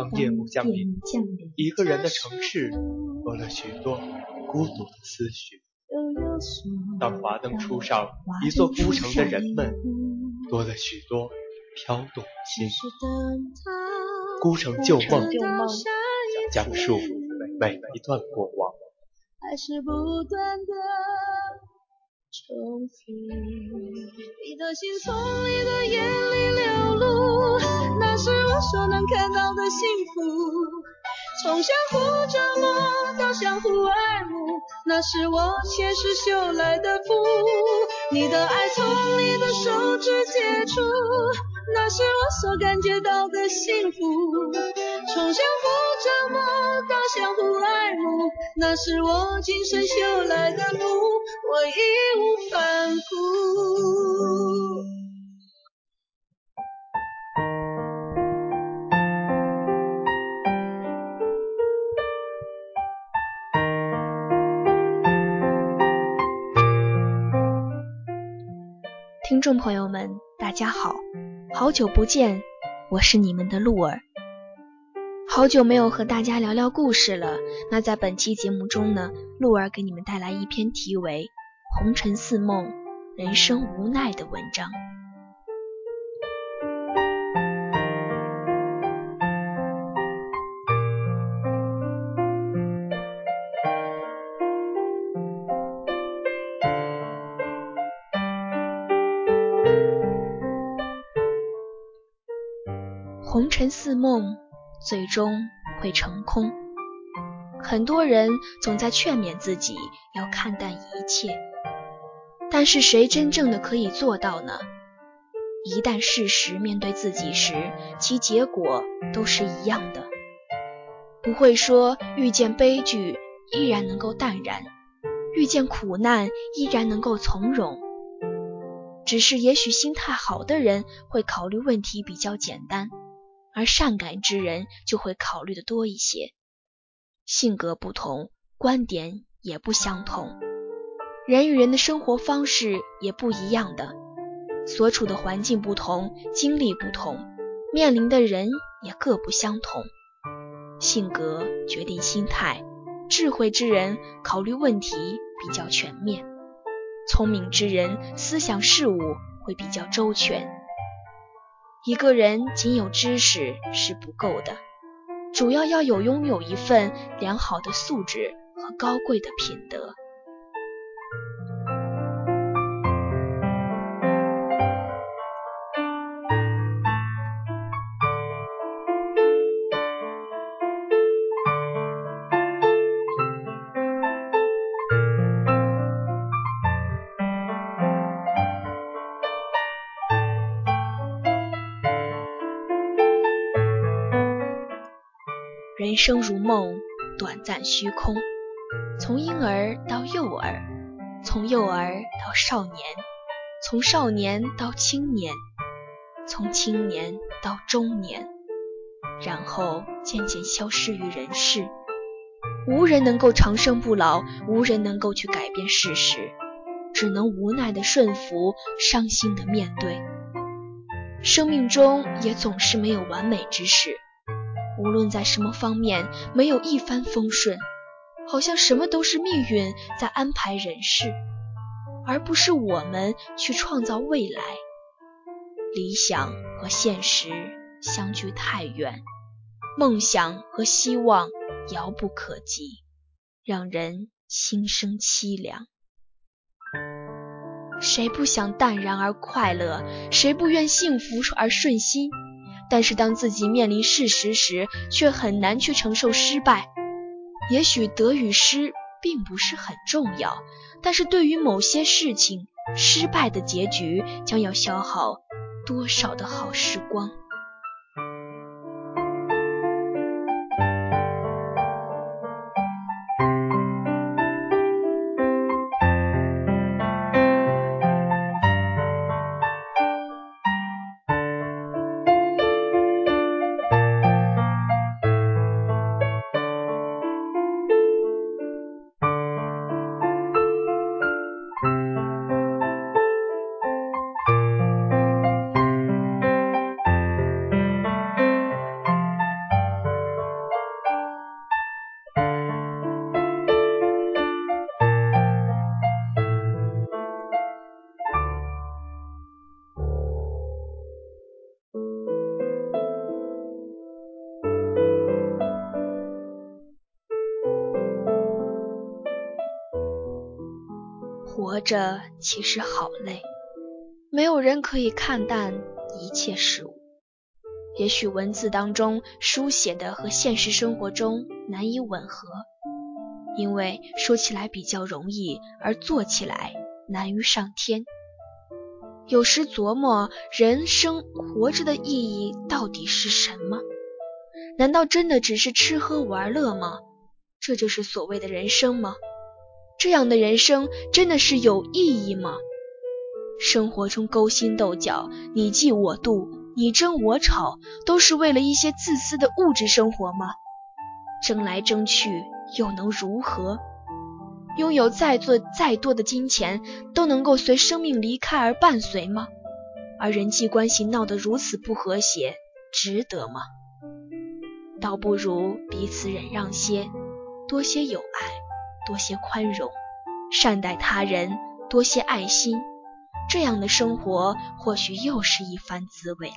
当夜幕降临，一个人的城市多了许多孤独的思绪。当华灯初上，一座孤城的人们多了许多飘动的心。孤城旧梦，想讲述每一段过往。还是不断的重复，你的心从你的眼里流露，那是我所能看到的幸福。从相互折磨到相互爱慕，那是我前世修来的福。你的爱从你的手指接触，那是我所感觉到的幸福。从相互折磨到相互爱慕，那是我今生修来的福，我义无反顾。听众朋友们，大家好，好久不见，我是你们的鹿儿。好久没有和大家聊聊故事了，那在本期节目中呢，鹿儿给你们带来一篇题为《红尘似梦，人生无奈》的文章。似梦，最终会成空。很多人总在劝勉自己要看淡一切，但是谁真正的可以做到呢？一旦事实面对自己时，其结果都是一样的。不会说遇见悲剧依然能够淡然，遇见苦难依然能够从容。只是也许心态好的人会考虑问题比较简单。而善感之人就会考虑的多一些，性格不同，观点也不相同，人与人的生活方式也不一样的，所处的环境不同，经历不同，面临的人也各不相同。性格决定心态，智慧之人考虑问题比较全面，聪明之人思想事物会比较周全。一个人仅有知识是不够的，主要要有拥有一份良好的素质和高贵的品德。人生如梦，短暂虚空。从婴儿到幼儿，从幼儿到少年，从少年到青年，从青年到中年，然后渐渐消失于人世。无人能够长生不老，无人能够去改变事实，只能无奈的顺服，伤心的面对。生命中也总是没有完美之事。无论在什么方面，没有一帆风顺，好像什么都是命运在安排人事，而不是我们去创造未来。理想和现实相距太远，梦想和希望遥不可及，让人心生凄凉。谁不想淡然而快乐？谁不愿幸福而顺心？但是当自己面临事实时，却很难去承受失败。也许得与失并不是很重要，但是对于某些事情，失败的结局将要消耗多少的好时光。活着其实好累，没有人可以看淡一切事物。也许文字当中书写的和现实生活中难以吻合，因为说起来比较容易，而做起来难于上天。有时琢磨人生活着的意义到底是什么？难道真的只是吃喝玩乐吗？这就是所谓的人生吗？这样的人生真的是有意义吗？生活中勾心斗角，你嫉我妒，你争我吵，都是为了一些自私的物质生活吗？争来争去又能如何？拥有再多再多的金钱，都能够随生命离开而伴随吗？而人际关系闹得如此不和谐，值得吗？倒不如彼此忍让些，多些友爱，多些宽容，善待他人，多些爱心，这样的生活或许又是一番滋味了。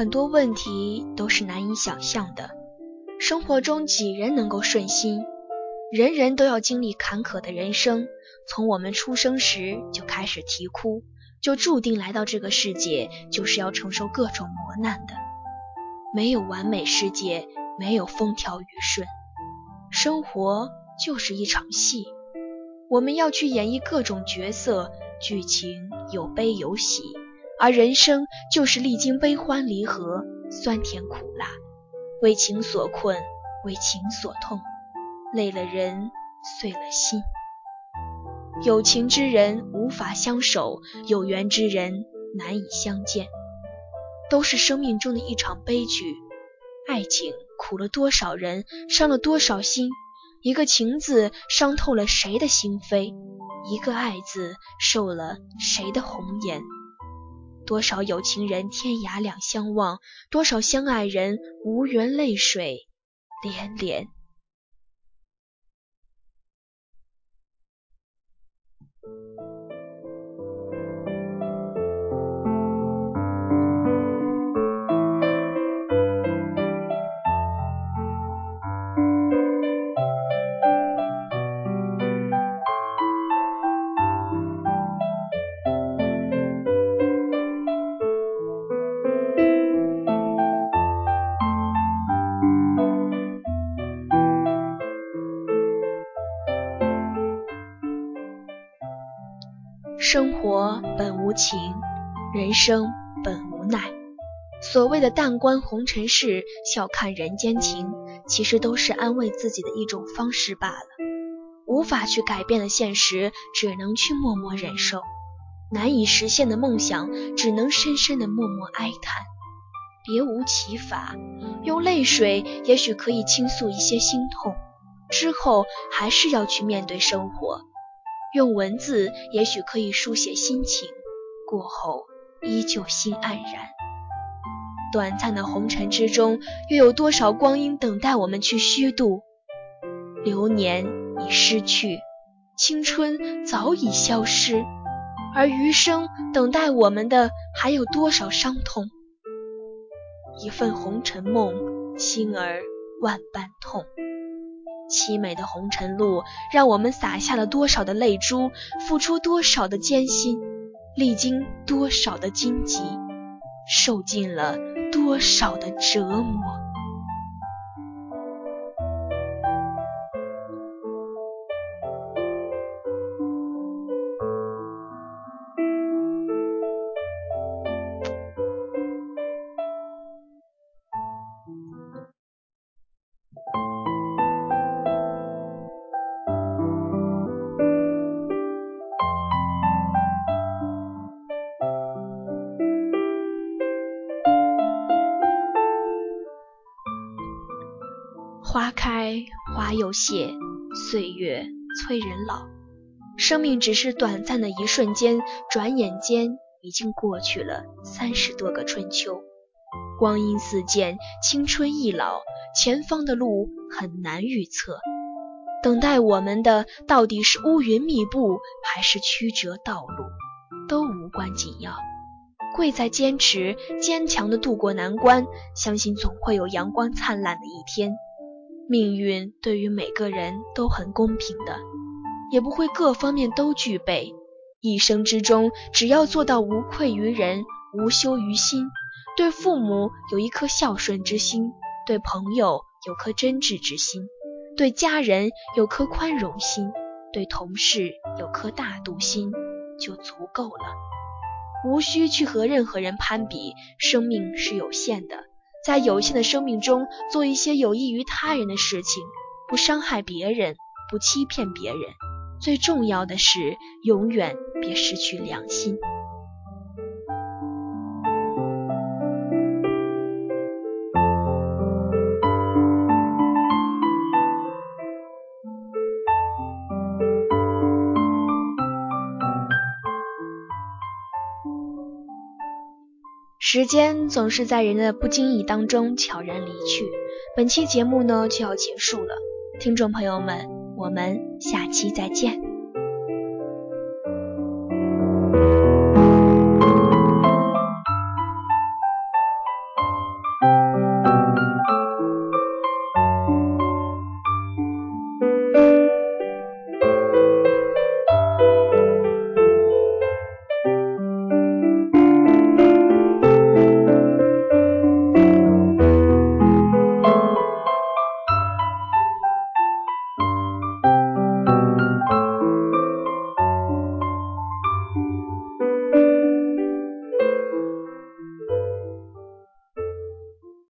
很多问题都是难以想象的。生活中几人能够顺心？人人都要经历坎坷的人生。从我们出生时就开始啼哭，就注定来到这个世界就是要承受各种磨难的。没有完美世界，没有风调雨顺，生活就是一场戏。我们要去演绎各种角色，剧情有悲有喜。而人生就是历经悲欢离合、酸甜苦辣，为情所困，为情所痛，累了人，碎了心。有情之人无法相守，有缘之人难以相见，都是生命中的一场悲剧。爱情苦了多少人，伤了多少心？一个情字伤透了谁的心扉？一个爱字受了谁的红颜？多少有情人天涯两相望，多少相爱人无缘泪水连连。生活本无情，人生本无奈。所谓的淡观红尘事，笑看人间情，其实都是安慰自己的一种方式罢了。无法去改变的现实，只能去默默忍受；难以实现的梦想，只能深深的默默哀叹。别无其法，用泪水也许可以倾诉一些心痛，之后还是要去面对生活。用文字也许可以书写心情，过后依旧心黯然。短暂的红尘之中，又有多少光阴等待我们去虚度？流年已失去，青春早已消失，而余生等待我们的还有多少伤痛？一份红尘梦，心儿万般痛。凄美的红尘路，让我们洒下了多少的泪珠，付出多少的艰辛，历经多少的荆棘，受尽了多少的折磨。还有谢，岁月催人老。生命只是短暂的一瞬间，转眼间已经过去了三十多个春秋。光阴似箭，青春易老，前方的路很难预测。等待我们的到底是乌云密布，还是曲折道路，都无关紧要。贵在坚持，坚强的度过难关，相信总会有阳光灿烂的一天。命运对于每个人都很公平的，也不会各方面都具备。一生之中，只要做到无愧于人，无羞于心，对父母有一颗孝顺之心，对朋友有颗真挚之心。对家人有颗宽容心，对同事有颗大度心，就足够了。无需去和任何人攀比，生命是有限的，在有限的生命中做一些有益于他人的事情，不伤害别人，不欺骗别人。最重要的是，永远别失去良心。时间总是在人的不经意当中悄然离去，本期节目呢就要结束了，听众朋友们，我们下期再见。